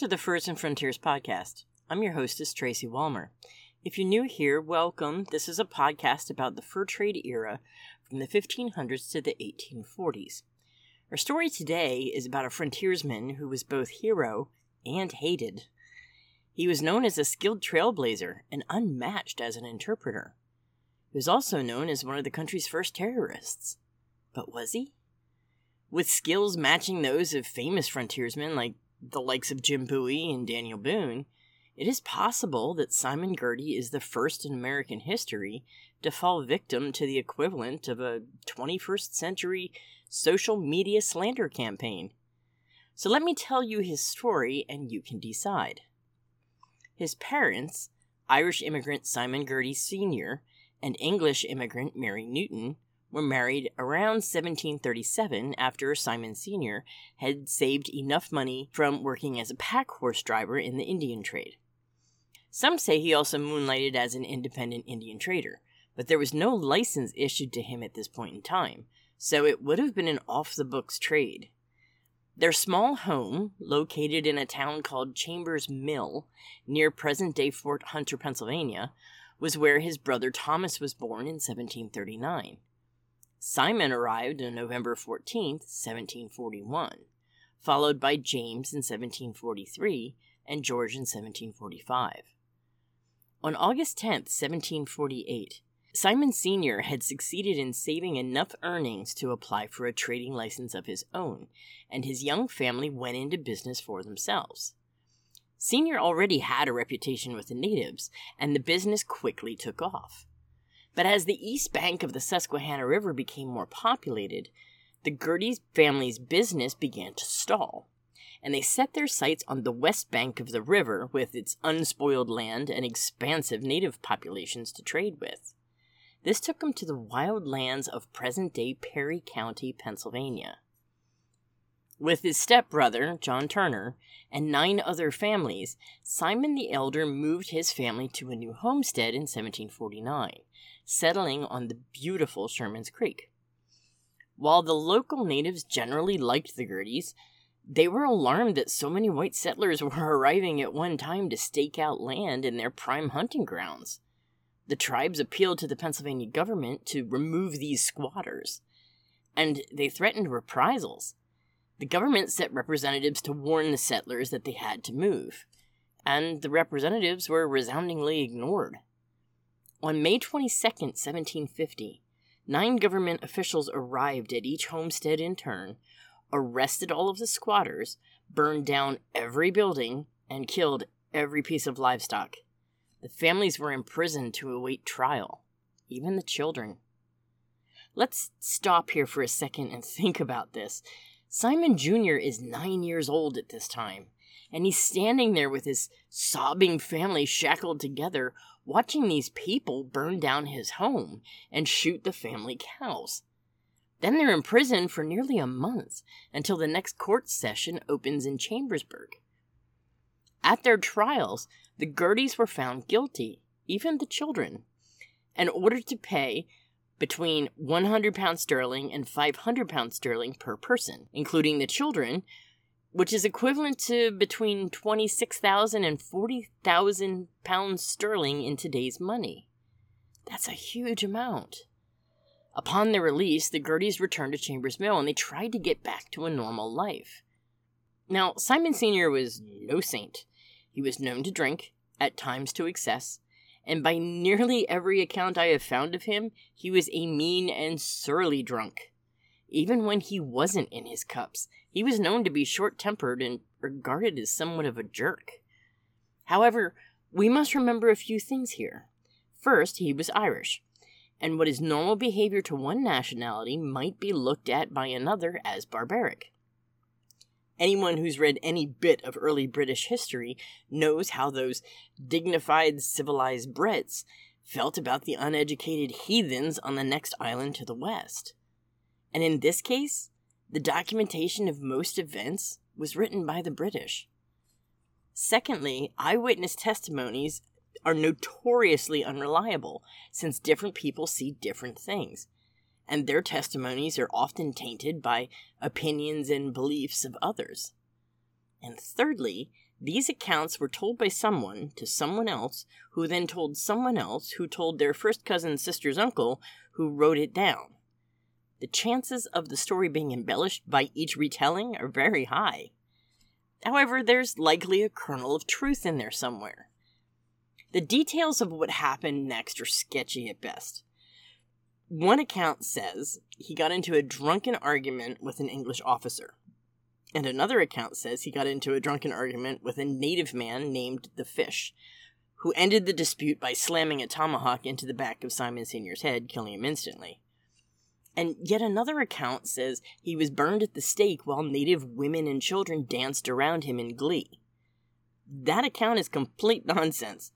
to the Furs and Frontiers podcast. I'm your hostess, Tracy Walmer. If you're new here, welcome. This is a podcast about the fur trade era from the 1500s to the 1840s. Our story today is about a frontiersman who was both hero and hated. He was known as a skilled trailblazer and unmatched as an interpreter. He was also known as one of the country's first terrorists. But was he? With skills matching those of famous frontiersmen like the likes of Jim Bowie and Daniel Boone, it is possible that Simon Girty is the first in American history to fall victim to the equivalent of a 21st century social media slander campaign. So let me tell you his story and you can decide. His parents, Irish immigrant Simon Girty Sr. and English immigrant Mary Newton, were married around 1737 after Simon Sr. had saved enough money from working as a pack horse driver in the Indian trade. Some say he also moonlighted as an independent Indian trader, but there was no license issued to him at this point in time, so it would have been an off the books trade. Their small home, located in a town called Chambers Mill, near present day Fort Hunter, Pennsylvania, was where his brother Thomas was born in 1739. Simon arrived on November 14, 1741, followed by James in 1743 and George in 1745. On August 10, 1748, Simon Sr. had succeeded in saving enough earnings to apply for a trading license of his own, and his young family went into business for themselves. Sr. already had a reputation with the natives, and the business quickly took off. But as the east bank of the Susquehanna River became more populated, the Girty family's business began to stall, and they set their sights on the west bank of the river with its unspoiled land and expansive native populations to trade with. This took them to the wild lands of present day Perry County, Pennsylvania. With his stepbrother, John Turner, and nine other families, Simon the Elder moved his family to a new homestead in 1749 settling on the beautiful Sherman's Creek. While the local natives generally liked the Girtys, they were alarmed that so many white settlers were arriving at one time to stake out land in their prime hunting grounds. The tribes appealed to the Pennsylvania government to remove these squatters, and they threatened reprisals. The government sent representatives to warn the settlers that they had to move, and the representatives were resoundingly ignored. On May 22, 1750, nine government officials arrived at each homestead in turn, arrested all of the squatters, burned down every building, and killed every piece of livestock. The families were imprisoned to await trial, even the children. Let's stop here for a second and think about this. Simon Jr. is nine years old at this time, and he's standing there with his sobbing family shackled together, watching these people burn down his home and shoot the family cows. Then they're in prison for nearly a month until the next court session opens in Chambersburg. At their trials, the Girtys were found guilty, even the children, and ordered to pay between 100 pounds sterling and 500 pounds sterling per person, including the children, which is equivalent to between 26,000 and 40,000 pounds sterling in today's money. That's a huge amount. Upon their release, the Girtys returned to Chambers Mill and they tried to get back to a normal life. Now, Simon Sr. was no saint. He was known to drink, at times to excess, and by nearly every account I have found of him, he was a mean and surly drunk. Even when he wasn't in his cups, he was known to be short tempered and regarded as somewhat of a jerk. However, we must remember a few things here. First, he was Irish, and what is normal behavior to one nationality might be looked at by another as barbaric. Anyone who's read any bit of early British history knows how those dignified, civilized Brits felt about the uneducated heathens on the next island to the west. And in this case, the documentation of most events was written by the British. Secondly, eyewitness testimonies are notoriously unreliable since different people see different things, and their testimonies are often tainted by opinions and beliefs of others. And thirdly, These accounts were told by someone to someone else, who then told someone else, who told their first cousin's sister's uncle, who wrote it down. The chances of the story being embellished by each retelling are very high. However, there's likely a kernel of truth in there somewhere. The details of what happened next are sketchy at best. One account says he got into a drunken argument with an English officer. And another account says he got into a drunken argument with a native man named the Fish, who ended the dispute by slamming a tomahawk into the back of Simon Sr.'s head, killing him instantly. And yet another account says he was burned at the stake while native women and children danced around him in glee. That account is complete nonsense.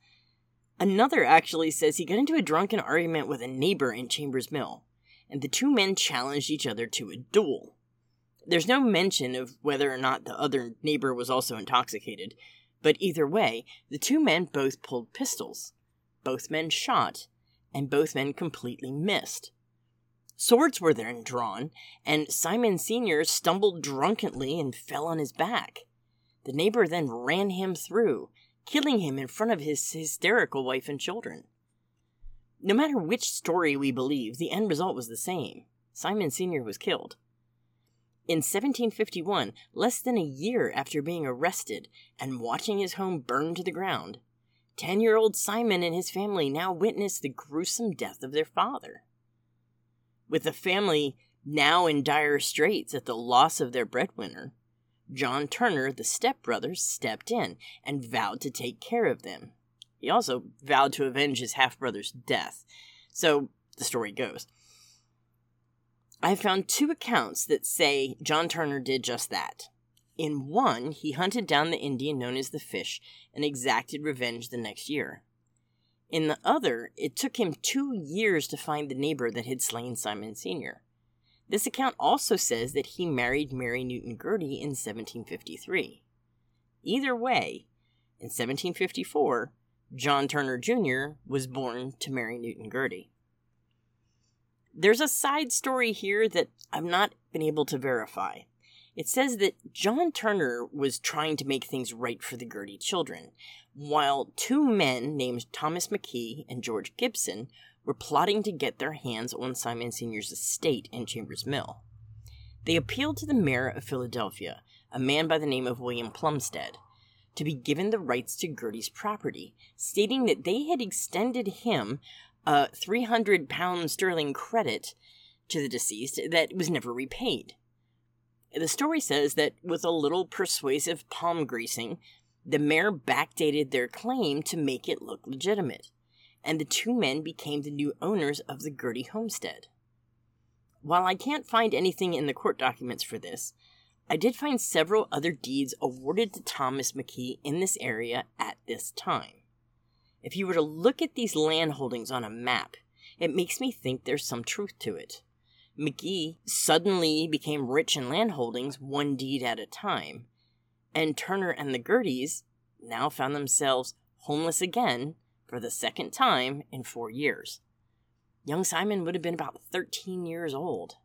Another actually says he got into a drunken argument with a neighbor in Chambers Mill, and the two men challenged each other to a duel. There's no mention of whether or not the other neighbor was also intoxicated, but either way, the two men both pulled pistols. Both men shot, and both men completely missed. Swords were then drawn, and Simon Sr. stumbled drunkenly and fell on his back. The neighbor then ran him through, killing him in front of his hysterical wife and children. No matter which story we believe, the end result was the same. Simon Sr. was killed. In 1751, less than a year after being arrested and watching his home burn to the ground, 10 year old Simon and his family now witnessed the gruesome death of their father. With the family now in dire straits at the loss of their breadwinner, John Turner, the stepbrother, stepped in and vowed to take care of them. He also vowed to avenge his half brother's death. So the story goes. I have found two accounts that say John Turner did just that. In one, he hunted down the Indian known as the Fish and exacted revenge the next year. In the other, it took him two years to find the neighbor that had slain Simon Sr. This account also says that he married Mary Newton Girty in 1753. Either way, in 1754, John Turner Jr. was born to Mary Newton Girty. There's a side story here that I've not been able to verify. It says that John Turner was trying to make things right for the Girty children, while two men named Thomas McKee and George Gibson were plotting to get their hands on Simon Sr.'s estate in Chambers Mill. They appealed to the mayor of Philadelphia, a man by the name of William Plumstead, to be given the rights to Girty's property, stating that they had extended him a 300 pound sterling credit to the deceased that was never repaid. The story says that with a little persuasive palm greasing, the mayor backdated their claim to make it look legitimate, and the two men became the new owners of the Girty homestead. While I can't find anything in the court documents for this, I did find several other deeds awarded to Thomas McKee in this area at this time. If you were to look at these land holdings on a map, it makes me think there's some truth to it. McKee suddenly became rich in land holdings one deed at a time, and Turner and the Girtys now found themselves homeless again for the second time in four years. Young Simon would have been about 13 years old.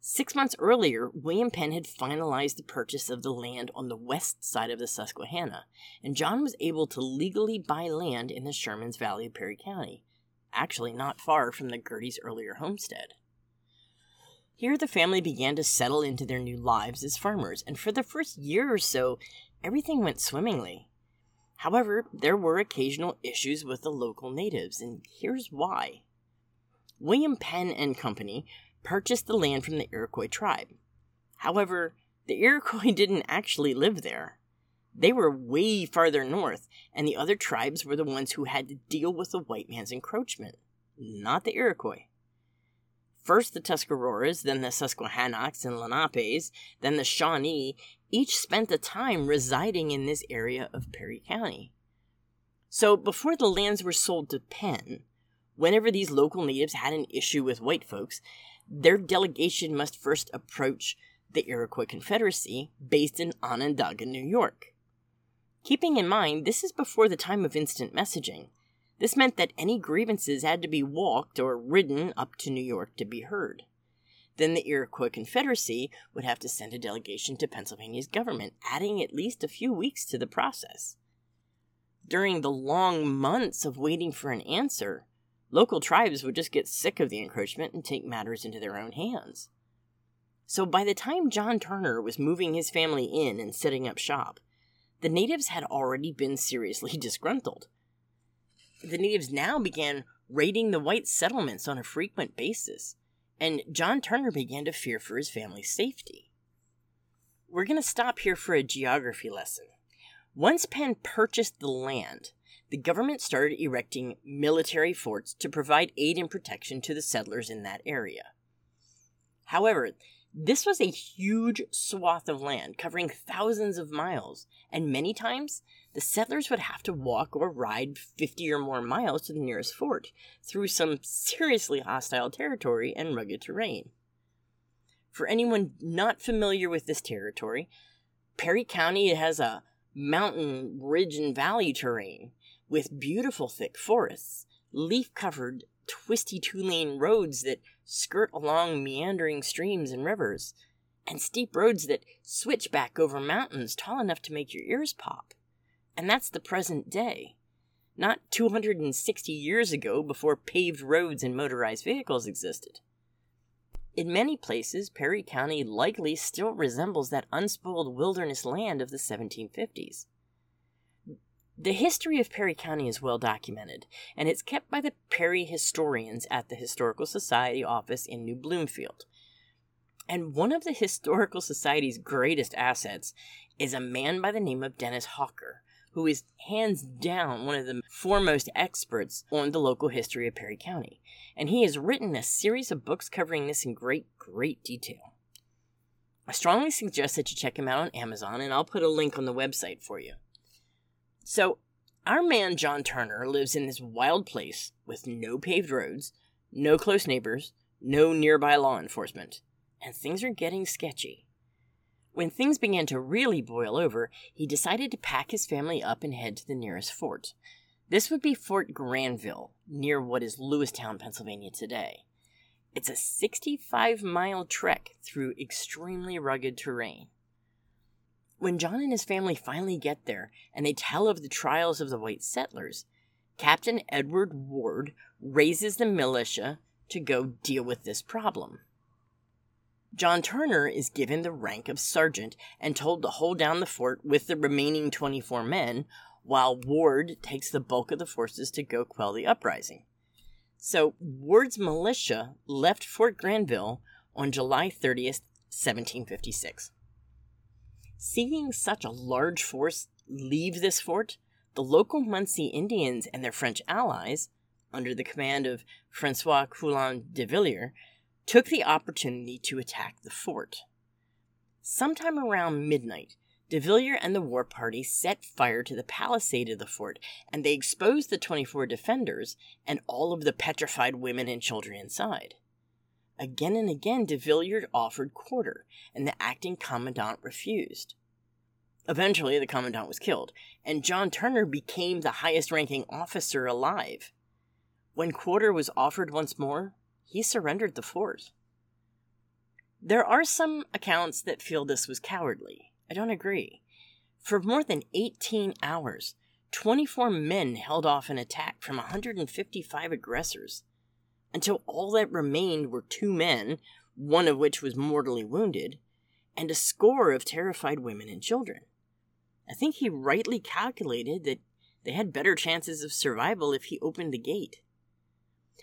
Six months earlier, William Penn had finalized the purchase of the land on the west side of the Susquehanna, and John was able to legally buy land in the Sherman's Valley of Perry County, actually not far from the Girty's earlier homestead. Here, the family began to settle into their new lives as farmers, and for the first year or so, everything went swimmingly. However, there were occasional issues with the local natives, and here's why. William Penn and Company purchased the land from the Iroquois tribe. However, the Iroquois didn't actually live there. They were way farther north, and the other tribes were the ones who had to deal with the white man's encroachment, not the Iroquois. First the Tuscaroras, then the Susquehannocks and Lenapes, then the Shawnee, each spent the time residing in this area of Perry County. So before the lands were sold to Penn, whenever these local natives had an issue with white folks, their delegation must first approach the Iroquois Confederacy based in Onondaga, New York. Keeping in mind, this is before the time of instant messaging. This meant that any grievances had to be walked or ridden up to New York to be heard. Then the Iroquois Confederacy would have to send a delegation to Pennsylvania's government, adding at least a few weeks to the process. During the long months of waiting for an answer, local tribes would just get sick of the encroachment and take matters into their own hands. So by the time John Turner was moving his family in and setting up shop, the natives had already been seriously disgruntled. The natives now began raiding the white settlements on a frequent basis, and John Turner began to fear for his family's safety. We're going to stop here for a geography lesson. Once Penn purchased the land, the government started erecting military forts to provide aid and protection to the settlers in that area. However, this was a huge swath of land covering thousands of miles, and many times the settlers would have to walk or ride 50 or more miles to the nearest fort through some seriously hostile territory and rugged terrain. For anyone not familiar with this territory, Perry County has a mountain, ridge, and valley terrain with beautiful thick forests, leaf covered, twisty two lane roads that skirt along meandering streams and rivers, and steep roads that switch back over mountains tall enough to make your ears pop. And that's the present day. Not 260 years ago before paved roads and motorized vehicles existed. In many places, Perry County likely still resembles that unspoiled wilderness land of the 1750s. The history of Perry County is well documented, and it's kept by the Perry historians at the Historical Society office in New Bloomfield. And one of the Historical Society's greatest assets is a man by the name of Dennis Hocker, who is hands down one of the foremost experts on the local history of Perry County. And he has written a series of books covering this in great, great detail. I strongly suggest that you check him out on Amazon, and I'll put a link on the website for you. So, our man John Turner lives in this wild place with no paved roads, no close neighbors, no nearby law enforcement, and things are getting sketchy. When things began to really boil over, he decided to pack his family up and head to the nearest fort. This would be Fort Granville, near what is Lewistown, Pennsylvania today. It's a 65 mile trek through extremely rugged terrain. When John and his family finally get there and they tell of the trials of the white settlers, Captain Edward Ward raises the militia to go deal with this problem. John Turner is given the rank of sergeant and told to hold down the fort with the remaining 24 men, while Ward takes the bulk of the forces to go quell the uprising. So, Ward's militia left Fort Granville on July 30th, 1756. Seeing such a large force leave this fort, the local Munsee Indians and their French allies, under the command of Francois Coulon de Villiers, took the opportunity to attack the fort. Sometime around midnight, de Villiers and the war party set fire to the palisade of the fort, and they exposed the 24 defenders and all of the petrified women and children inside. Again and again, de Villiers offered quarter, and the acting commandant refused. Eventually, the commandant was killed, and John Turner became the highest ranking officer alive. When quarter was offered once more, he surrendered the fort. There are some accounts that feel this was cowardly. I don't agree. For more than 18 hours, 24 men held off an attack from 155 aggressors until all that remained were two men, one of which was mortally wounded, and a score of terrified women and children. I think he rightly calculated that they had better chances of survival if he opened the gate.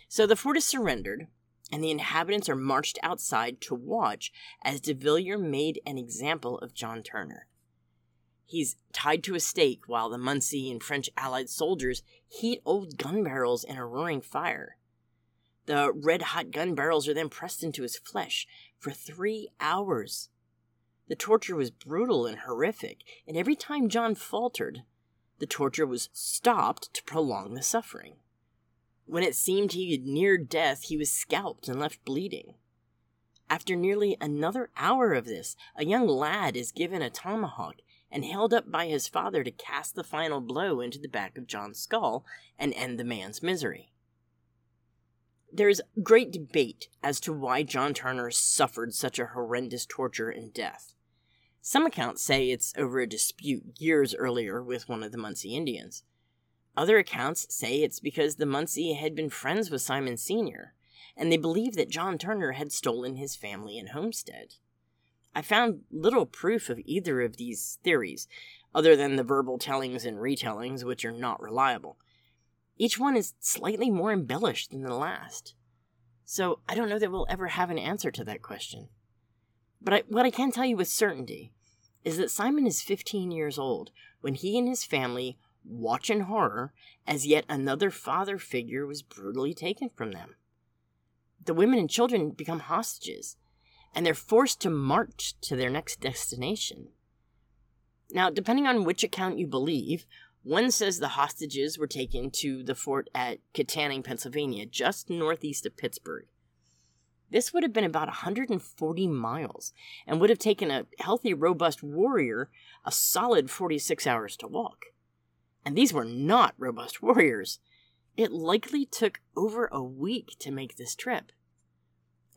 So the fort is surrendered, and the inhabitants are marched outside to watch as de Villiers made an example of John Turner. He's tied to a stake while the Munsee and French allied soldiers heat old gun barrels in a roaring fire. The red hot gun barrels are then pressed into his flesh for three hours. The torture was brutal and horrific, and every time John faltered, the torture was stopped to prolong the suffering. When it seemed he had neared death, he was scalped and left bleeding. After nearly another hour of this, a young lad is given a tomahawk and held up by his father to cast the final blow into the back of John's skull and end the man's misery. There is great debate as to why John Turner suffered such a horrendous torture and death. Some accounts say it's over a dispute years earlier with one of the Munsee Indians. Other accounts say it's because the Munsee had been friends with Simon Sr., and they believe that John Turner had stolen his family and homestead. I found little proof of either of these theories, other than the verbal tellings and retellings, which are not reliable. Each one is slightly more embellished than the last. So I don't know that we'll ever have an answer to that question. But I, what I can tell you with certainty is that Simon is 15 years old when he and his family watch in horror as yet another father figure was brutally taken from them. The women and children become hostages, and they're forced to march to their next destination. Now, depending on which account you believe, one says the hostages were taken to the fort at Kittanning, Pennsylvania, just northeast of Pittsburgh. This would have been about 140 miles and would have taken a healthy, robust warrior a solid 46 hours to walk. And these were not robust warriors. It likely took over a week to make this trip.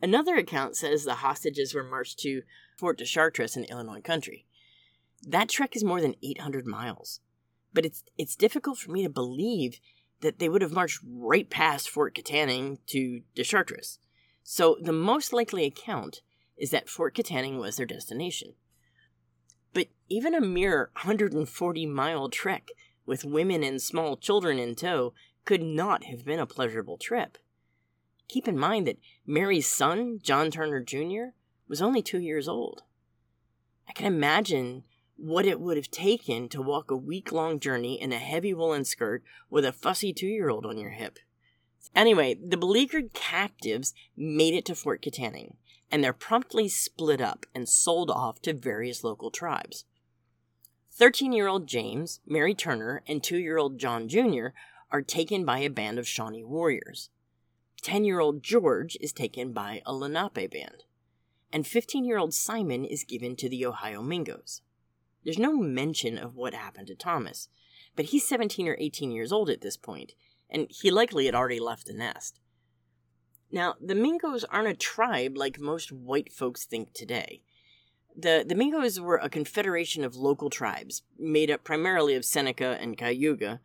Another account says the hostages were marched to Fort de Chartres in Illinois country. That trek is more than 800 miles but it's it's difficult for me to believe that they would have marched right past Fort Kittanning to de Chartres. So the most likely account is that Fort Kittanning was their destination. But even a mere 140 mile trek with women and small children in tow could not have been a pleasurable trip. Keep in mind that Mary's son, John Turner Jr., was only two years old. I can imagine what it would have taken to walk a week long journey in a heavy woolen skirt with a fussy two year old on your hip. Anyway, the beleaguered captives made it to Fort Kittanning, and they're promptly split up and sold off to various local tribes. 13 year old James, Mary Turner, and 2 year old John Jr. are taken by a band of Shawnee warriors. 10 year old George is taken by a Lenape band. And 15 year old Simon is given to the Ohio Mingos. There's no mention of what happened to Thomas, but he's 17 or 18 years old at this point, and he likely had already left the nest. Now, the Mingos aren't a tribe like most white folks think today. The, the Mingos were a confederation of local tribes, made up primarily of Seneca and Cayuga,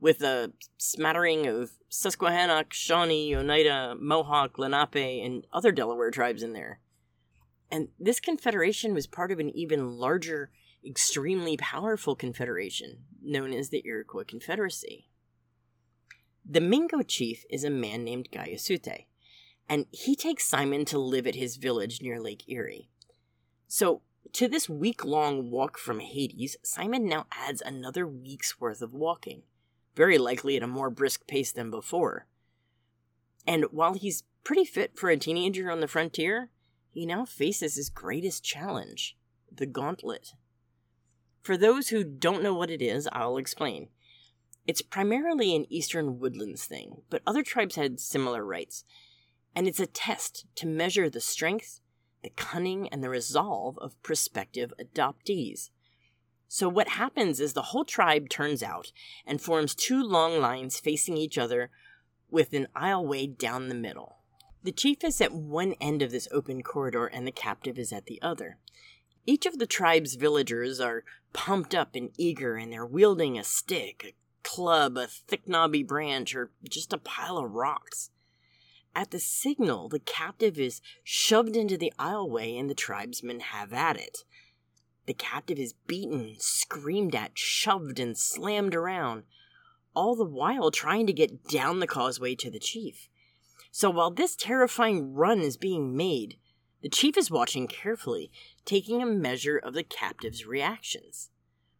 with a smattering of Susquehannock, Shawnee, Oneida, Mohawk, Lenape, and other Delaware tribes in there. And this confederation was part of an even larger extremely powerful confederation known as the Iroquois Confederacy. The Mingo chief is a man named Gayasute, and he takes Simon to live at his village near Lake Erie. So, to this week long walk from Hades, Simon now adds another week's worth of walking, very likely at a more brisk pace than before. And while he's pretty fit for a teenager on the frontier, he now faces his greatest challenge the gauntlet. For those who don't know what it is, I'll explain. It's primarily an eastern woodlands thing, but other tribes had similar rites. And it's a test to measure the strength, the cunning, and the resolve of prospective adoptees. So, what happens is the whole tribe turns out and forms two long lines facing each other with an aisleway down the middle. The chief is at one end of this open corridor and the captive is at the other. Each of the tribe's villagers are pumped up and eager, and they're wielding a stick, a club, a thick knobby branch, or just a pile of rocks. At the signal, the captive is shoved into the aisleway, and the tribesmen have at it. The captive is beaten, screamed at, shoved, and slammed around, all the while trying to get down the causeway to the chief. So while this terrifying run is being made, the chief is watching carefully, taking a measure of the captive's reactions.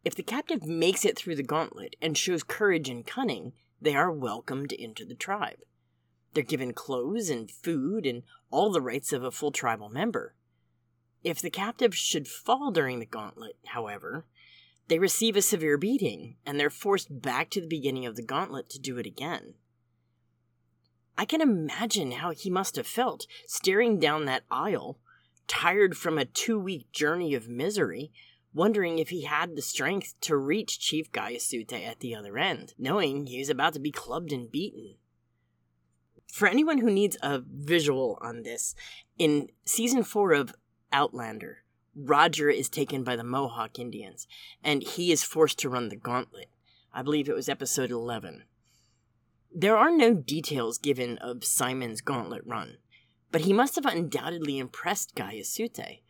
If the captive makes it through the gauntlet and shows courage and cunning, they are welcomed into the tribe. They're given clothes and food and all the rights of a full tribal member. If the captive should fall during the gauntlet, however, they receive a severe beating and they're forced back to the beginning of the gauntlet to do it again. I can imagine how he must have felt staring down that aisle, tired from a two week journey of misery, wondering if he had the strength to reach Chief Gayasute at the other end, knowing he was about to be clubbed and beaten. For anyone who needs a visual on this, in season four of Outlander, Roger is taken by the Mohawk Indians, and he is forced to run the gauntlet. I believe it was episode 11. There are no details given of Simon's gauntlet run, but he must have undoubtedly impressed Gayasute,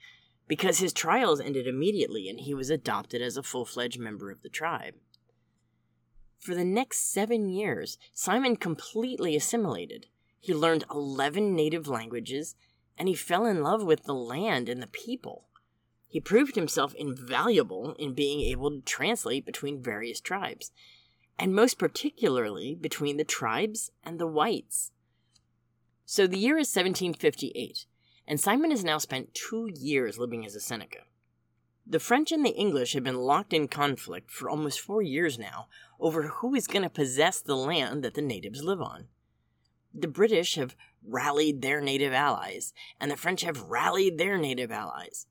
because his trials ended immediately and he was adopted as a full fledged member of the tribe. For the next seven years, Simon completely assimilated. He learned 11 native languages, and he fell in love with the land and the people. He proved himself invaluable in being able to translate between various tribes, and most particularly between the tribes and the whites. So the year is 1758, and Simon has now spent two years living as a Seneca. The French and the English have been locked in conflict for almost four years now over who is going to possess the land that the natives live on. The British have rallied their native allies, and the French have rallied their native allies.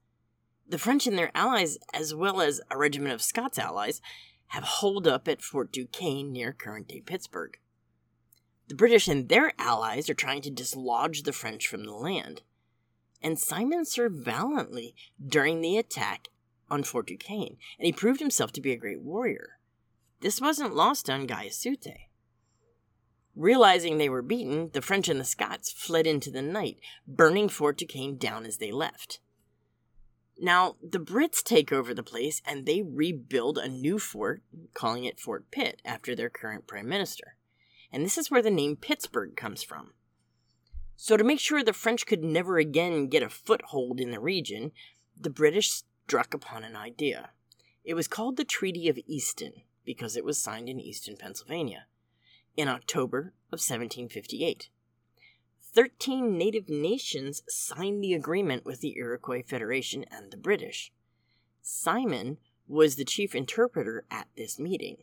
The French and their allies, as well as a regiment of Scots allies, have holed up at Fort Duquesne near current day Pittsburgh. The British and their allies are trying to dislodge the French from the land. And Simon served valiantly during the attack on Fort Duquesne, and he proved himself to be a great warrior. This wasn't lost on Gayasute. Realizing they were beaten, the French and the Scots fled into the night, burning Fort Duquesne down as they left. Now, the Brits take over the place and they rebuild a new fort, calling it Fort Pitt, after their current prime minister. And this is where the name Pittsburgh comes from. So, to make sure the French could never again get a foothold in the region, the British struck upon an idea. It was called the Treaty of Easton because it was signed in Easton, Pennsylvania, in October of 1758. 13 native nations signed the agreement with the Iroquois Federation and the British. Simon was the chief interpreter at this meeting.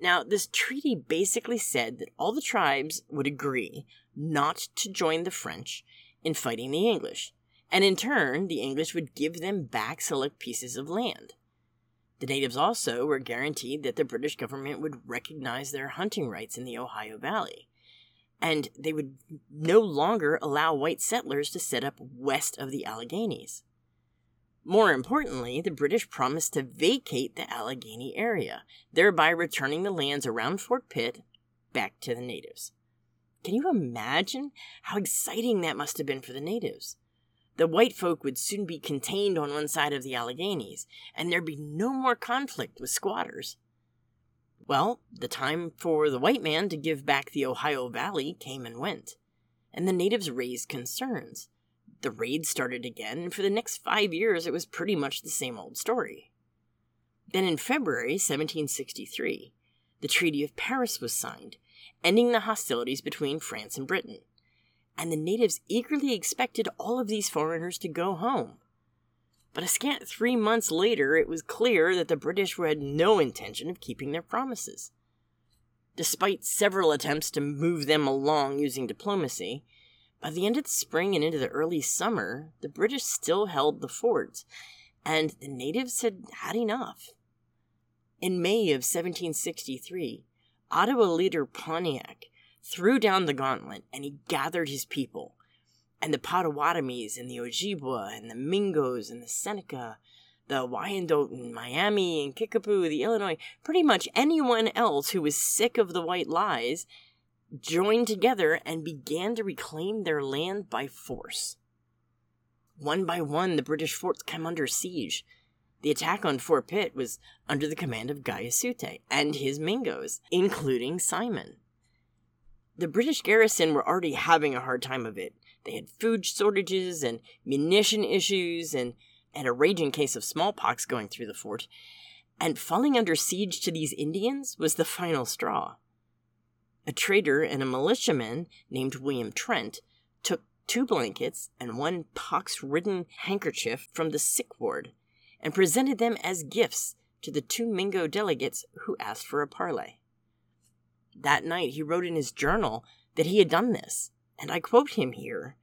Now, this treaty basically said that all the tribes would agree not to join the French in fighting the English, and in turn, the English would give them back select pieces of land. The natives also were guaranteed that the British government would recognize their hunting rights in the Ohio Valley and they would no longer allow white settlers to set up west of the Alleghenies. More importantly, the British promised to vacate the Allegheny area, thereby returning the lands around Fort Pitt back to the natives. Can you imagine how exciting that must have been for the natives? The white folk would soon be contained on one side of the Alleghenies, and there'd be no more conflict with squatters. Well, the time for the white man to give back the Ohio Valley came and went, and the natives raised concerns. The raid started again, and for the next five years it was pretty much the same old story. Then in February 1763, the Treaty of Paris was signed, ending the hostilities between France and Britain, and the natives eagerly expected all of these foreigners to go home. But a scant three months later, it was clear that the British had no intention of keeping their promises. Despite several attempts to move them along using diplomacy, by the end of the spring and into the early summer, the British still held the forts, and the natives had had enough. In May of 1763, Ottawa leader Pontiac threw down the gauntlet and he gathered his people and the Potawatomis and the Ojibwa and the Mingos and the Seneca, the Wyandotte and Miami and Kickapoo, the Illinois, pretty much anyone else who was sick of the white lies, joined together and began to reclaim their land by force. One by one, the British forts came under siege. The attack on Fort Pitt was under the command of Gayasute and his Mingos, including Simon. The British garrison were already having a hard time of it. They had food shortages and munition issues and, and a raging case of smallpox going through the fort. And falling under siege to these Indians was the final straw. A trader and a militiaman named William Trent took two blankets and one pox ridden handkerchief from the sick ward and presented them as gifts to the two Mingo delegates who asked for a parley. That night he wrote in his journal that he had done this, and I quote him here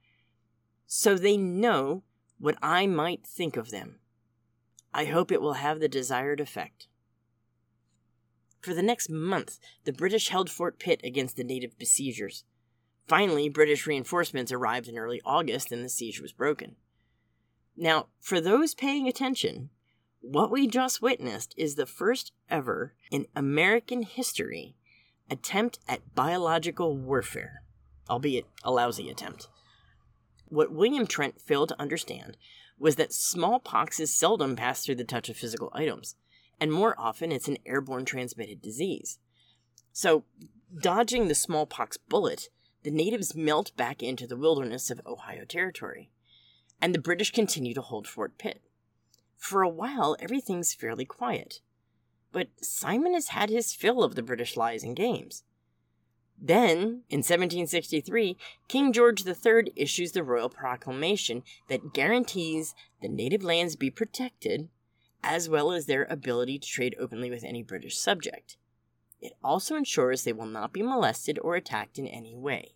so they know what I might think of them. I hope it will have the desired effect. For the next month, the British held Fort Pitt against the native besiegers. Finally, British reinforcements arrived in early August and the siege was broken. Now, for those paying attention, what we just witnessed is the first ever in American history attempt at biological warfare, albeit a lousy attempt. What William Trent failed to understand was that smallpox is seldom passed through the touch of physical items, and more often it's an airborne transmitted disease. So, dodging the smallpox bullet, the natives melt back into the wilderness of Ohio Territory, and the British continue to hold Fort Pitt. For a while, everything's fairly quiet, but Simon has had his fill of the British lies and games. Then, in 1763, King George III issues the royal proclamation that guarantees the native lands be protected, as well as their ability to trade openly with any British subject. It also ensures they will not be molested or attacked in any way.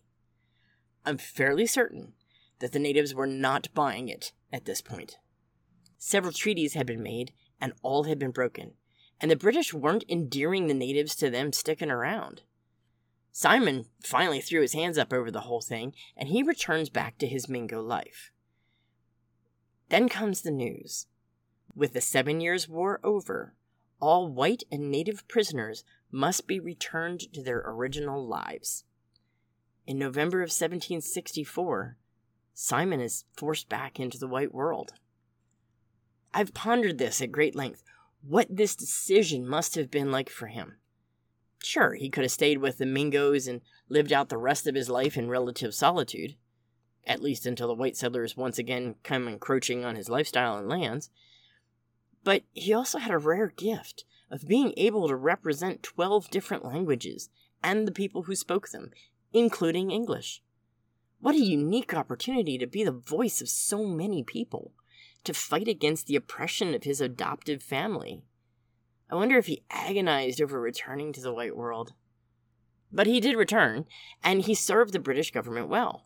I'm fairly certain that the natives were not buying it at this point. Several treaties had been made, and all had been broken, and the British weren't endearing the natives to them sticking around. Simon finally threw his hands up over the whole thing, and he returns back to his Mingo life. Then comes the news. With the Seven Years' War over, all white and native prisoners must be returned to their original lives. In November of 1764, Simon is forced back into the white world. I've pondered this at great length, what this decision must have been like for him. Sure, he could have stayed with the Mingos and lived out the rest of his life in relative solitude, at least until the white settlers once again come encroaching on his lifestyle and lands. But he also had a rare gift of being able to represent 12 different languages and the people who spoke them, including English. What a unique opportunity to be the voice of so many people, to fight against the oppression of his adoptive family. I wonder if he agonized over returning to the white world. But he did return, and he served the British government well.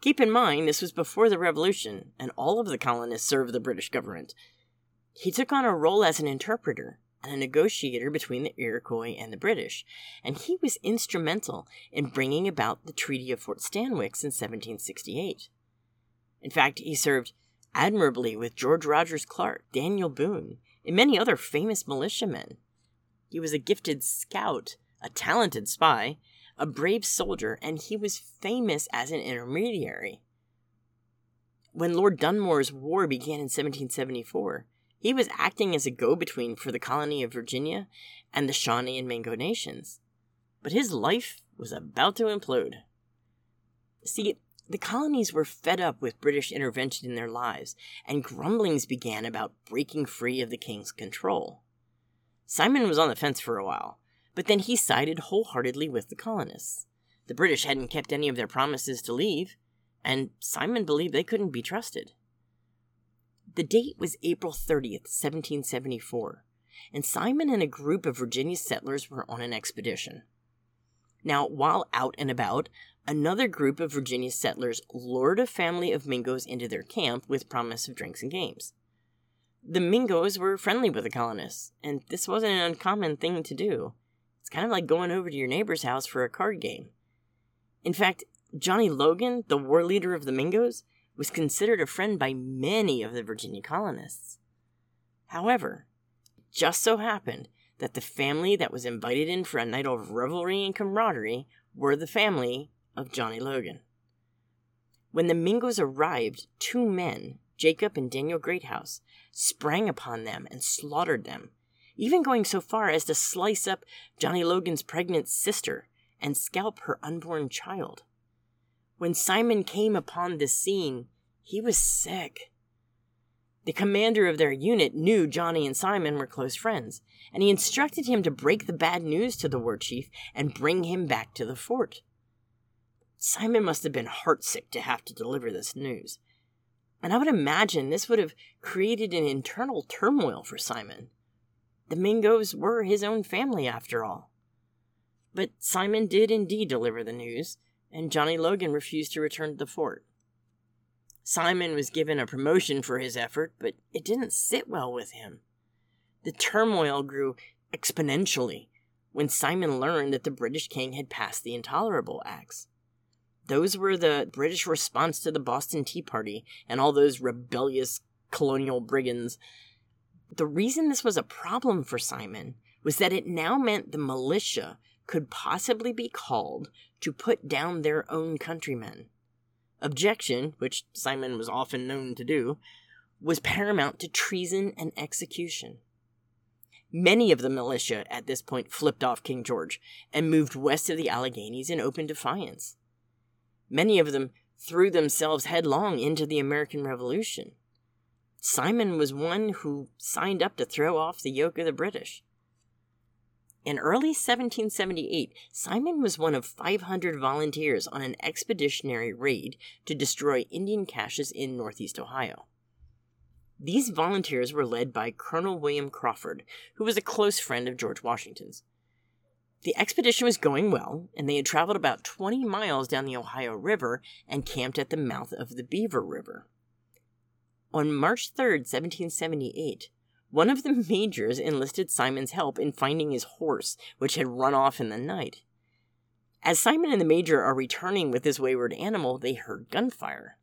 Keep in mind, this was before the Revolution, and all of the colonists served the British government. He took on a role as an interpreter and a negotiator between the Iroquois and the British, and he was instrumental in bringing about the Treaty of Fort Stanwix in 1768. In fact, he served admirably with George Rogers Clark, Daniel Boone, and many other famous militiamen. He was a gifted scout, a talented spy, a brave soldier, and he was famous as an intermediary. When Lord Dunmore's war began in 1774, he was acting as a go between for the colony of Virginia and the Shawnee and Mingo nations. But his life was about to implode. See, the colonies were fed up with British intervention in their lives, and grumblings began about breaking free of the king's control. Simon was on the fence for a while, but then he sided wholeheartedly with the colonists. The British hadn't kept any of their promises to leave, and Simon believed they couldn't be trusted. The date was April 30th, 1774, and Simon and a group of Virginia settlers were on an expedition. Now, while out and about, another group of Virginia settlers lured a family of Mingos into their camp with promise of drinks and games. The Mingos were friendly with the colonists, and this wasn't an uncommon thing to do. It's kind of like going over to your neighbor's house for a card game. In fact, Johnny Logan, the war leader of the Mingos, was considered a friend by many of the Virginia colonists. However, it just so happened that the family that was invited in for a night of revelry and camaraderie were the family of Johnny Logan. When the Mingos arrived, two men, Jacob and Daniel Greathouse, sprang upon them and slaughtered them, even going so far as to slice up Johnny Logan's pregnant sister and scalp her unborn child. When Simon came upon the scene, he was sick. The commander of their unit knew Johnny and Simon were close friends, and he instructed him to break the bad news to the war chief and bring him back to the fort. Simon must have been heartsick to have to deliver this news. And I would imagine this would have created an internal turmoil for Simon. The Mingos were his own family, after all. But Simon did indeed deliver the news, and Johnny Logan refused to return to the fort. Simon was given a promotion for his effort, but it didn't sit well with him. The turmoil grew exponentially when Simon learned that the British king had passed the Intolerable Acts. Those were the British response to the Boston Tea Party and all those rebellious colonial brigands. The reason this was a problem for Simon was that it now meant the militia could possibly be called to put down their own countrymen. Objection, which Simon was often known to do, was paramount to treason and execution. Many of the militia at this point flipped off King George and moved west of the Alleghenies in open defiance. Many of them threw themselves headlong into the American Revolution. Simon was one who signed up to throw off the yoke of the British. In early 1778, Simon was one of 500 volunteers on an expeditionary raid to destroy Indian caches in northeast Ohio. These volunteers were led by Colonel William Crawford, who was a close friend of George Washington's. The expedition was going well, and they had traveled about 20 miles down the Ohio River and camped at the mouth of the Beaver River. On March 3, 1778, one of the majors enlisted Simon's help in finding his horse, which had run off in the night. As Simon and the major are returning with this wayward animal, they heard gunfire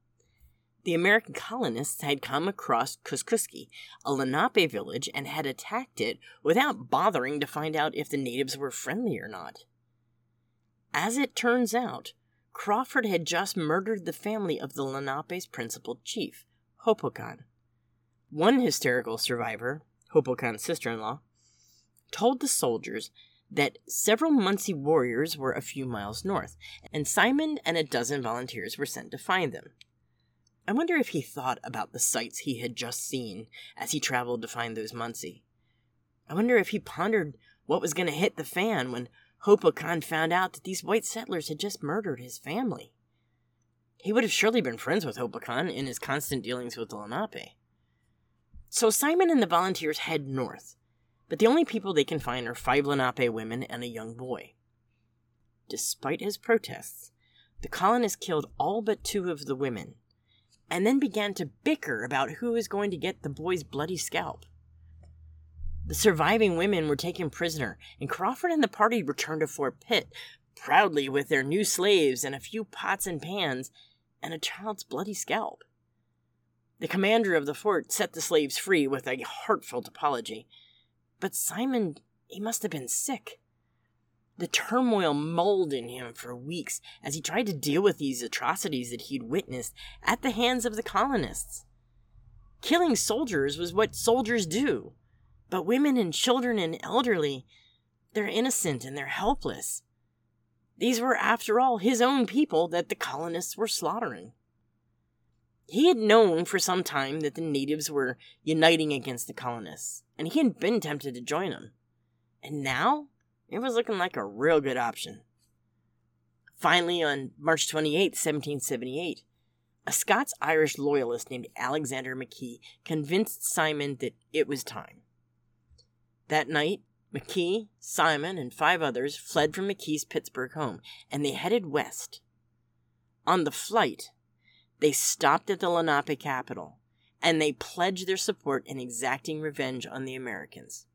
the American colonists had come across Kuskuski, a Lenape village, and had attacked it without bothering to find out if the natives were friendly or not. As it turns out, Crawford had just murdered the family of the Lenape's principal chief, Hopokan. One hysterical survivor, Hopokan's sister in law, told the soldiers that several Munsee warriors were a few miles north, and Simon and a dozen volunteers were sent to find them. I wonder if he thought about the sights he had just seen as he traveled to find those Munsee. I wonder if he pondered what was going to hit the fan when Hopokan found out that these white settlers had just murdered his family. He would have surely been friends with Hopokan in his constant dealings with the Lenape. So Simon and the volunteers head north, but the only people they can find are five Lenape women and a young boy. Despite his protests, the colonists killed all but two of the women and then began to bicker about who was going to get the boy's bloody scalp. The surviving women were taken prisoner, and Crawford and the party returned to Fort Pitt, proudly with their new slaves and a few pots and pans and a child's bloody scalp. The commander of the fort set the slaves free with a heartfelt apology. But Simon, he must have been sick. The turmoil mulled in him for weeks as he tried to deal with these atrocities that he'd witnessed at the hands of the colonists. Killing soldiers was what soldiers do, but women and children and elderly, they're innocent and they're helpless. These were, after all, his own people that the colonists were slaughtering. He had known for some time that the natives were uniting against the colonists, and he had been tempted to join them. And now it was looking like a real good option. Finally, on March 28, 1778, a Scots Irish loyalist named Alexander McKee convinced Simon that it was time. That night, McKee, Simon, and five others fled from McKee's Pittsburgh home, and they headed west. On the flight, they stopped at the Lenape capital, and they pledged their support in exacting revenge on the Americans.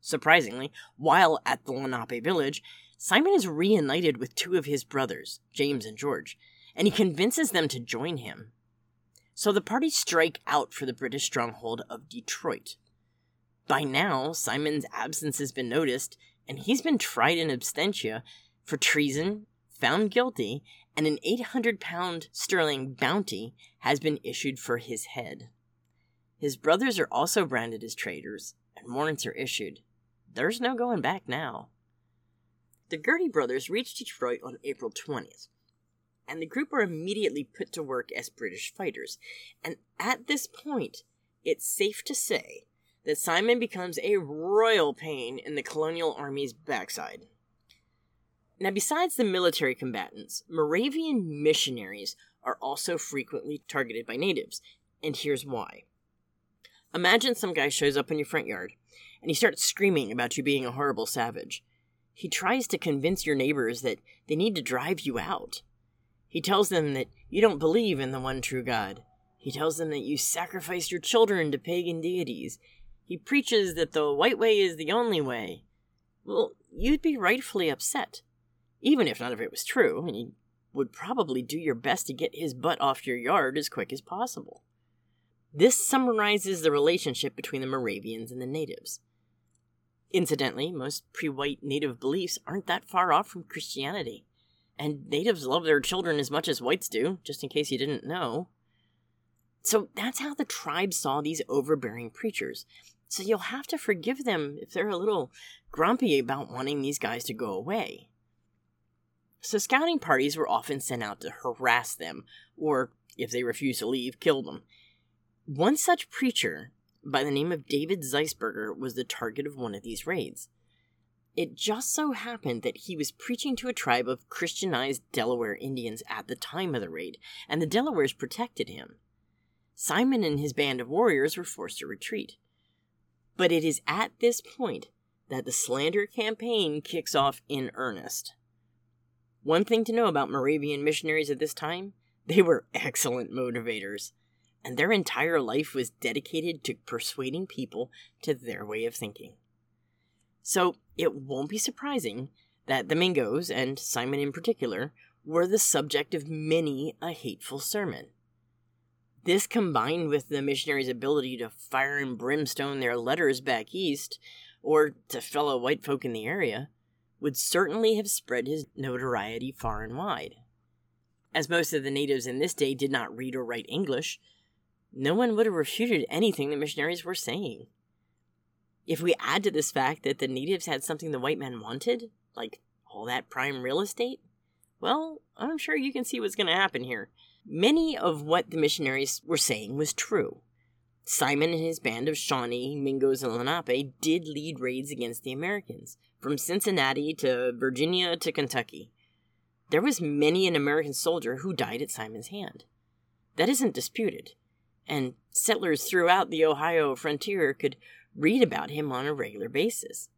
Surprisingly, while at the Lenape village, Simon is reunited with two of his brothers, James and George, and he convinces them to join him. So the party strike out for the British stronghold of Detroit. By now, Simon's absence has been noticed, and he's been tried in absentia for treason, found guilty, and an 800 pound sterling bounty has been issued for his head. His brothers are also branded as traitors, and warrants are issued. There's no going back now. The Girty brothers reached Detroit on April 20th, and the group were immediately put to work as British fighters. And at this point, it's safe to say that Simon becomes a royal pain in the colonial army's backside. Now, besides the military combatants, Moravian missionaries are also frequently targeted by natives, and here's why. Imagine some guy shows up in your front yard and he starts screaming about you being a horrible savage. He tries to convince your neighbors that they need to drive you out. He tells them that you don't believe in the one true God. He tells them that you sacrificed your children to pagan deities. He preaches that the white way is the only way. Well, you'd be rightfully upset, even if none of it was true, and you'd would probably do your best to get his butt off your yard as quick as possible. This summarizes the relationship between the Moravians and the natives. Incidentally, most pre white native beliefs aren't that far off from Christianity, and natives love their children as much as whites do, just in case you didn't know. So that's how the tribe saw these overbearing preachers. So you'll have to forgive them if they're a little grumpy about wanting these guys to go away. So scouting parties were often sent out to harass them, or, if they refused to leave, kill them. One such preacher, by the name of David Zeisberger, was the target of one of these raids. It just so happened that he was preaching to a tribe of Christianized Delaware Indians at the time of the raid, and the Delawares protected him. Simon and his band of warriors were forced to retreat. But it is at this point that the slander campaign kicks off in earnest. One thing to know about Moravian missionaries at this time they were excellent motivators, and their entire life was dedicated to persuading people to their way of thinking. So it won't be surprising that the Mingos, and Simon in particular, were the subject of many a hateful sermon. This combined with the missionaries' ability to fire and brimstone their letters back east, or to fellow white folk in the area, would certainly have spread his notoriety far and wide. As most of the natives in this day did not read or write English, no one would have refuted anything the missionaries were saying. If we add to this fact that the natives had something the white men wanted, like all that prime real estate, well, I'm sure you can see what's going to happen here. Many of what the missionaries were saying was true. Simon and his band of Shawnee, Mingos, and Lenape did lead raids against the Americans, from Cincinnati to Virginia to Kentucky. There was many an American soldier who died at Simon's hand. That isn't disputed, and settlers throughout the Ohio frontier could read about him on a regular basis.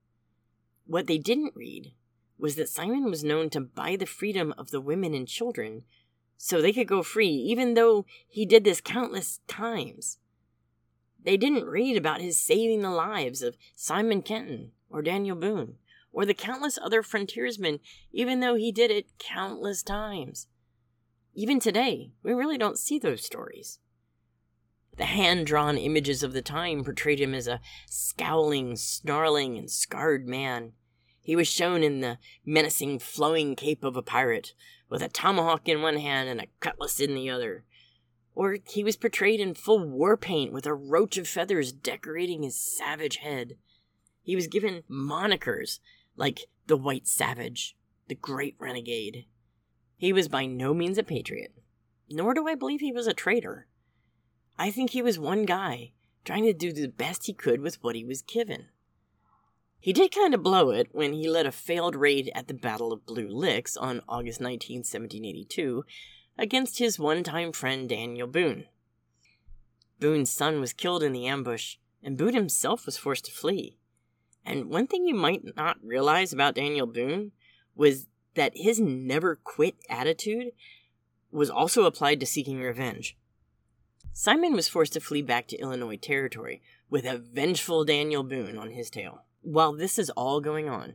What they didn't read was that Simon was known to buy the freedom of the women and children so they could go free, even though he did this countless times. They didn't read about his saving the lives of Simon Kenton or Daniel Boone or the countless other frontiersmen, even though he did it countless times. Even today, we really don't see those stories. The hand drawn images of the time portrayed him as a scowling, snarling, and scarred man. He was shown in the menacing, flowing cape of a pirate, with a tomahawk in one hand and a cutlass in the other. Or he was portrayed in full war paint with a roach of feathers decorating his savage head. He was given monikers like the White Savage, the Great Renegade. He was by no means a patriot, nor do I believe he was a traitor. I think he was one guy trying to do the best he could with what he was given. He did kind of blow it when he led a failed raid at the Battle of Blue Licks on August 19, 1782, against his one time friend Daniel Boone. Boone's son was killed in the ambush, and Boone himself was forced to flee. And one thing you might not realize about Daniel Boone was that his never quit attitude was also applied to seeking revenge. Simon was forced to flee back to Illinois Territory with a vengeful Daniel Boone on his tail. While this is all going on,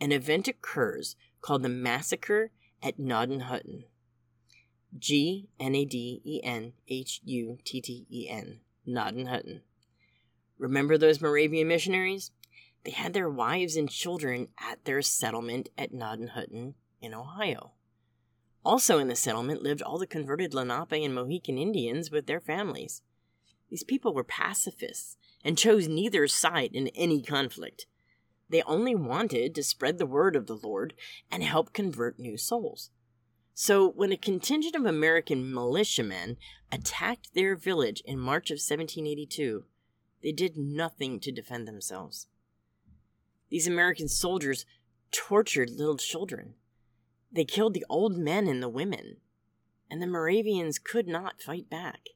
an event occurs called the Massacre at Gnadenhutten. G N A D E N H U T T E N. Gnadenhutten. Remember those Moravian missionaries? They had their wives and children at their settlement at Gnadenhutten in Ohio. Also in the settlement lived all the converted Lenape and Mohican Indians with their families. These people were pacifists and chose neither side in any conflict. They only wanted to spread the word of the Lord and help convert new souls. So, when a contingent of American militiamen attacked their village in March of 1782, they did nothing to defend themselves. These American soldiers tortured little children. They killed the old men and the women, and the Moravians could not fight back.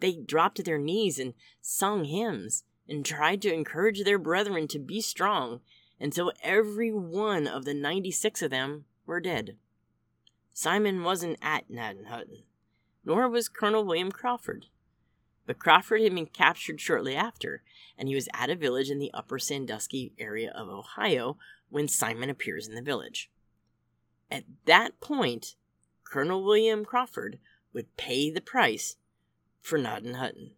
They dropped to their knees and sung hymns and tried to encourage their brethren to be strong until every one of the 96 of them were dead. Simon wasn't at Gnadenhutten, nor was Colonel William Crawford. But Crawford had been captured shortly after, and he was at a village in the upper Sandusky area of Ohio when Simon appears in the village. At that point, Colonel William Crawford would pay the price for Gnadenhutten.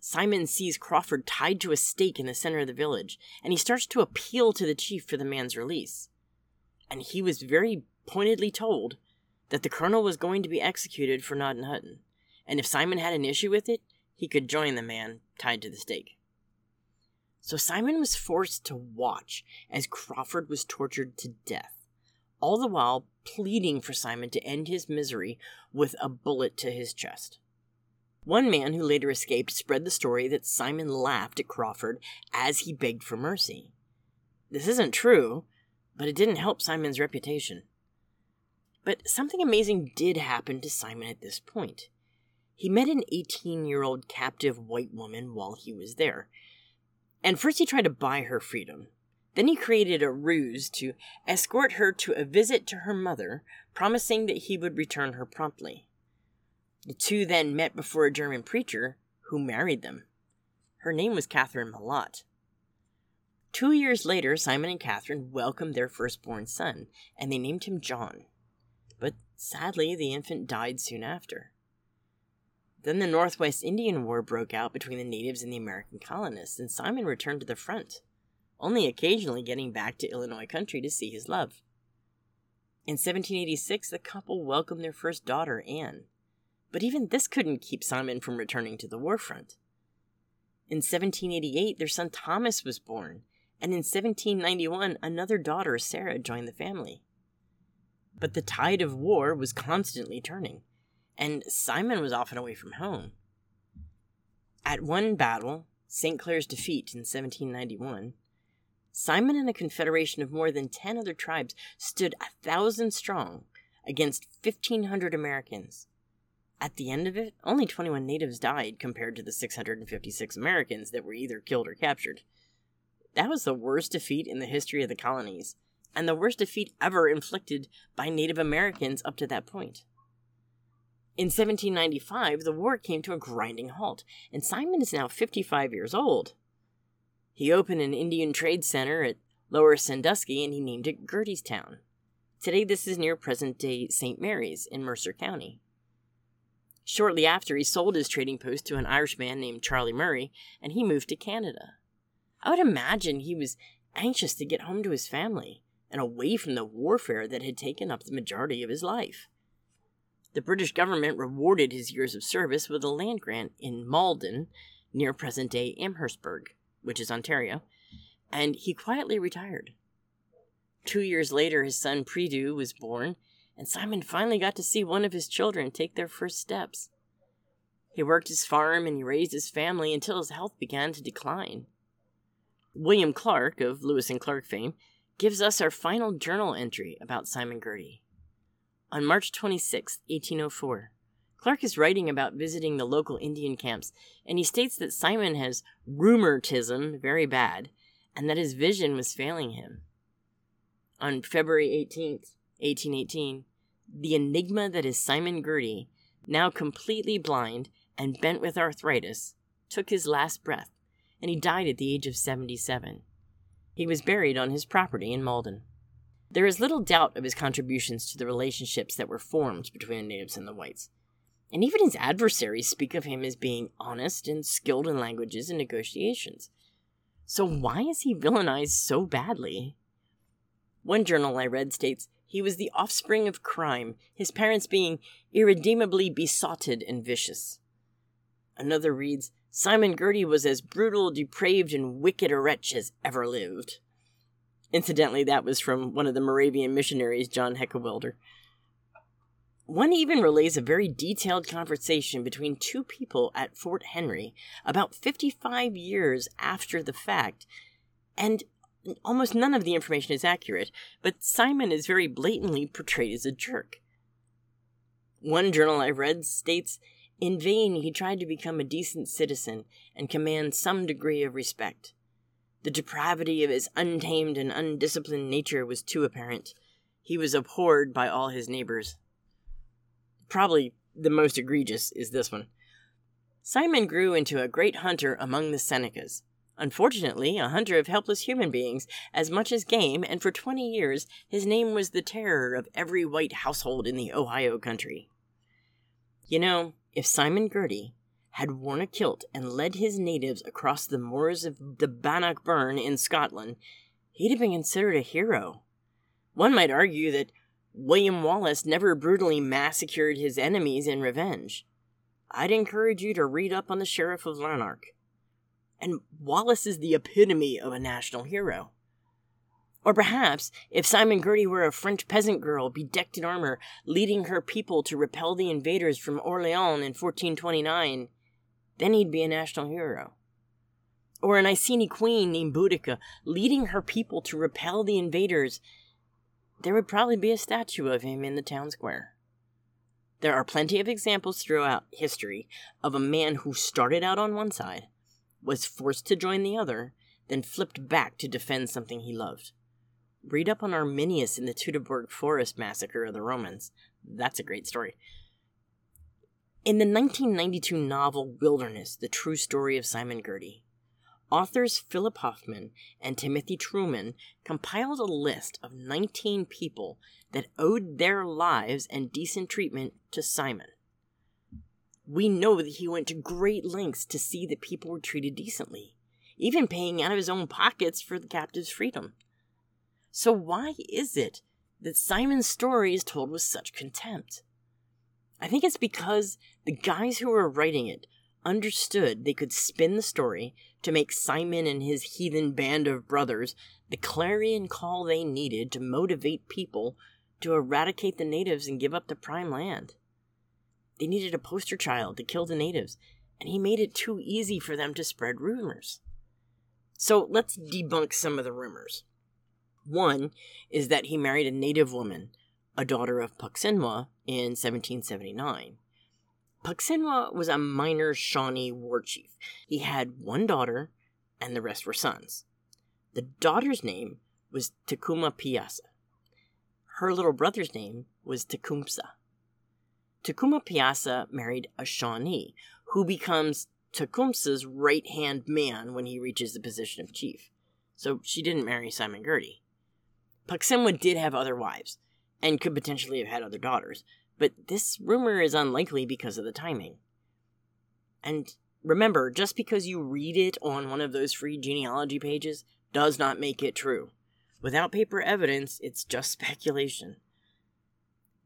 Simon sees Crawford tied to a stake in the center of the village, and he starts to appeal to the chief for the man's release. And he was very pointedly told that the colonel was going to be executed for Gnadenhutten, and if Simon had an issue with it, he could join the man tied to the stake. So Simon was forced to watch as Crawford was tortured to death, all the while pleading for Simon to end his misery with a bullet to his chest. One man who later escaped spread the story that Simon laughed at Crawford as he begged for mercy. This isn't true, but it didn't help Simon's reputation. But something amazing did happen to Simon at this point. He met an 18 year old captive white woman while he was there. And first he tried to buy her freedom. Then he created a ruse to escort her to a visit to her mother, promising that he would return her promptly. The two then met before a German preacher who married them. Her name was Catherine Malott. Two years later, Simon and Catherine welcomed their firstborn son, and they named him John. But sadly, the infant died soon after. Then the Northwest Indian War broke out between the natives and the American colonists, and Simon returned to the front, only occasionally getting back to Illinois country to see his love. In 1786, the couple welcomed their first daughter, Anne. But even this couldn't keep Simon from returning to the war front. In 1788, their son Thomas was born, and in 1791, another daughter, Sarah, joined the family. But the tide of war was constantly turning, and Simon was often away from home. At one battle, St. Clair's defeat in 1791, Simon and a confederation of more than 10 other tribes stood a thousand strong against 1,500 Americans at the end of it, only 21 natives died compared to the 656 Americans that were either killed or captured. That was the worst defeat in the history of the colonies, and the worst defeat ever inflicted by Native Americans up to that point. In 1795, the war came to a grinding halt, and Simon is now 55 years old. He opened an Indian trade center at Lower Sandusky and he named it Girty's Town. Today, this is near present day St. Mary's in Mercer County. Shortly after, he sold his trading post to an Irishman named Charlie Murray, and he moved to Canada. I would imagine he was anxious to get home to his family and away from the warfare that had taken up the majority of his life. The British government rewarded his years of service with a land grant in Malden, near present day Amherstburg, which is Ontario, and he quietly retired. Two years later, his son Prideaux was born, and Simon finally got to see one of his children take their first steps. He worked his farm and he raised his family until his health began to decline. William Clark, of Lewis and Clark fame, gives us our final journal entry about Simon Girty. On March 26, 1804, Clark is writing about visiting the local Indian camps, and he states that Simon has rheumatism very bad, and that his vision was failing him. On February 18th, 1818, the enigma that is Simon Girty, now completely blind and bent with arthritis, took his last breath, and he died at the age of 77. He was buried on his property in Malden. There is little doubt of his contributions to the relationships that were formed between the natives and the whites, and even his adversaries speak of him as being honest and skilled in languages and negotiations. So why is he villainized so badly? One journal I read states he was the offspring of crime, his parents being irredeemably besotted and vicious. Another reads Simon Girty was as brutal, depraved, and wicked a wretch as ever lived. Incidentally, that was from one of the Moravian missionaries, John Heckewelder. One even relays a very detailed conversation between two people at Fort Henry about 55 years after the fact, and almost none of the information is accurate, but Simon is very blatantly portrayed as a jerk. One journal I read states in vain he tried to become a decent citizen and command some degree of respect. The depravity of his untamed and undisciplined nature was too apparent. He was abhorred by all his neighbors. Probably the most egregious is this one. Simon grew into a great hunter among the Senecas, Unfortunately, a hunter of helpless human beings as much as game, and for 20 years his name was the terror of every white household in the Ohio country. You know, if Simon Girty had worn a kilt and led his natives across the moors of the Bannockburn in Scotland, he'd have been considered a hero. One might argue that William Wallace never brutally massacred his enemies in revenge. I'd encourage you to read up on the Sheriff of Lanark and Wallace is the epitome of a national hero. Or perhaps, if Simon Girty were a French peasant girl bedecked in armor, leading her people to repel the invaders from Orleans in 1429, then he'd be a national hero. Or an Iceni queen named Boudica, leading her people to repel the invaders, there would probably be a statue of him in the town square. There are plenty of examples throughout history of a man who started out on one side was forced to join the other, then flipped back to defend something he loved. Read up on Arminius in the Teutoburg Forest massacre of the Romans. That's a great story. In the 1992 novel Wilderness, The True Story of Simon Girty, authors Philip Hoffman and Timothy Truman compiled a list of 19 people that owed their lives and decent treatment to Simon we know that he went to great lengths to see that people were treated decently, even paying out of his own pockets for the captive's freedom. So, why is it that Simon's story is told with such contempt? I think it's because the guys who were writing it understood they could spin the story to make Simon and his heathen band of brothers the clarion call they needed to motivate people to eradicate the natives and give up the prime land. They needed a poster child to kill the natives, and he made it too easy for them to spread rumors. So let's debunk some of the rumors. One is that he married a native woman, a daughter of Pucksinwah, in 1779. Pucksinwah was a minor Shawnee war chief. He had one daughter, and the rest were sons. The daughter's name was Piasa. Her little brother's name was Tecumseh. Piasa married a Shawnee, who becomes Tecumseh's right hand man when he reaches the position of chief. So she didn't marry Simon Girty. Pucksinwah did have other wives, and could potentially have had other daughters, but this rumor is unlikely because of the timing. And remember, just because you read it on one of those free genealogy pages does not make it true. Without paper evidence, it's just speculation.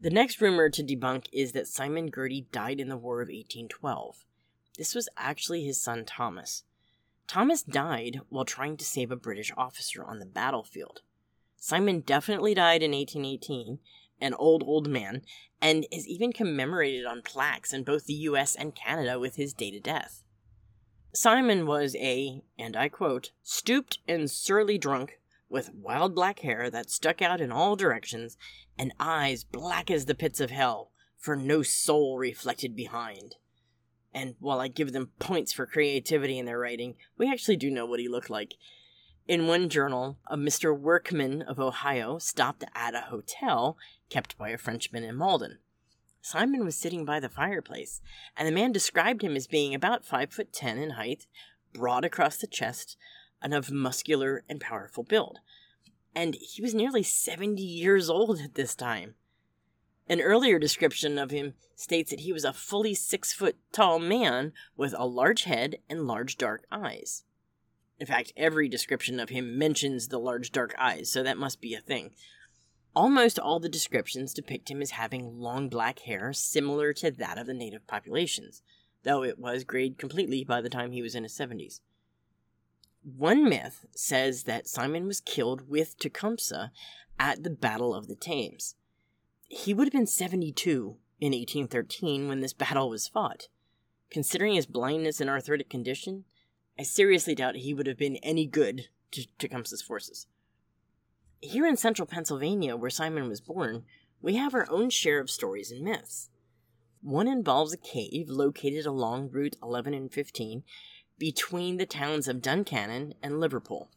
The next rumor to debunk is that Simon Girty died in the War of 1812. This was actually his son Thomas. Thomas died while trying to save a British officer on the battlefield. Simon definitely died in 1818, an old, old man, and is even commemorated on plaques in both the US and Canada with his date of death. Simon was a, and I quote, stooped and surly drunk with wild black hair that stuck out in all directions, and eyes black as the pits of hell, for no soul reflected behind. And while I give them points for creativity in their writing, we actually do know what he looked like. In one journal, a Mr. Workman of Ohio stopped at a hotel kept by a Frenchman in Malden. Simon was sitting by the fireplace, and the man described him as being about five foot ten in height, broad across the chest, and of muscular and powerful build. And he was nearly 70 years old at this time. An earlier description of him states that he was a fully six foot tall man with a large head and large dark eyes. In fact, every description of him mentions the large dark eyes, so that must be a thing. Almost all the descriptions depict him as having long black hair similar to that of the native populations, though it was grayed completely by the time he was in his 70s. One myth says that Simon was killed with Tecumseh at the Battle of the Thames. He would have been 72 in 1813 when this battle was fought. Considering his blindness and arthritic condition, I seriously doubt he would have been any good to Tecumseh's forces. Here in central Pennsylvania, where Simon was born, we have our own share of stories and myths. One involves a cave located along Route 11 and 15 between the towns of Duncannon and Liverpool.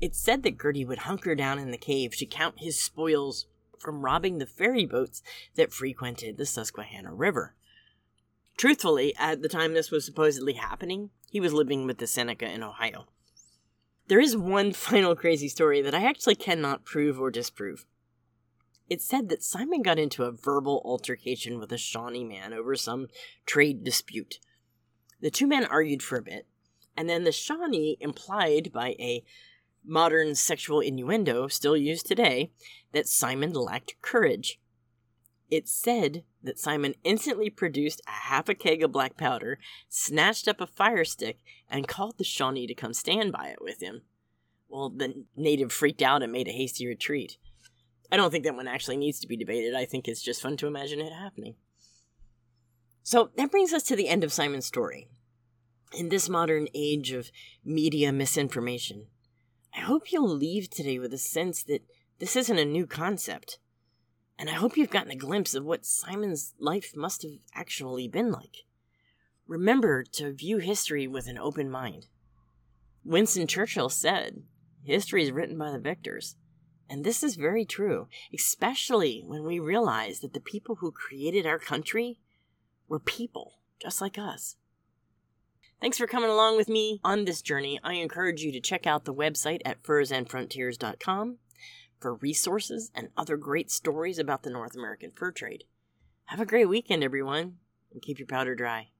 It's said that Girty would hunker down in the cave to count his spoils from robbing the ferry boats that frequented the Susquehanna River. Truthfully, at the time this was supposedly happening, he was living with the Seneca in Ohio. There is one final crazy story that I actually cannot prove or disprove. It's said that Simon got into a verbal altercation with a Shawnee man over some trade dispute. The two men argued for a bit, and then the Shawnee implied by a modern sexual innuendo still used today that Simon lacked courage. It said that Simon instantly produced a half a keg of black powder, snatched up a fire stick, and called the Shawnee to come stand by it with him. Well, the native freaked out and made a hasty retreat. I don't think that one actually needs to be debated. I think it's just fun to imagine it happening. So that brings us to the end of Simon's story. In this modern age of media misinformation, I hope you'll leave today with a sense that this isn't a new concept. And I hope you've gotten a glimpse of what Simon's life must have actually been like. Remember to view history with an open mind. Winston Churchill said, History is written by the victors. And this is very true, especially when we realize that the people who created our country were people just like us. Thanks for coming along with me on this journey. I encourage you to check out the website at fursandfrontiers.com for resources and other great stories about the North American fur trade. Have a great weekend, everyone, and keep your powder dry.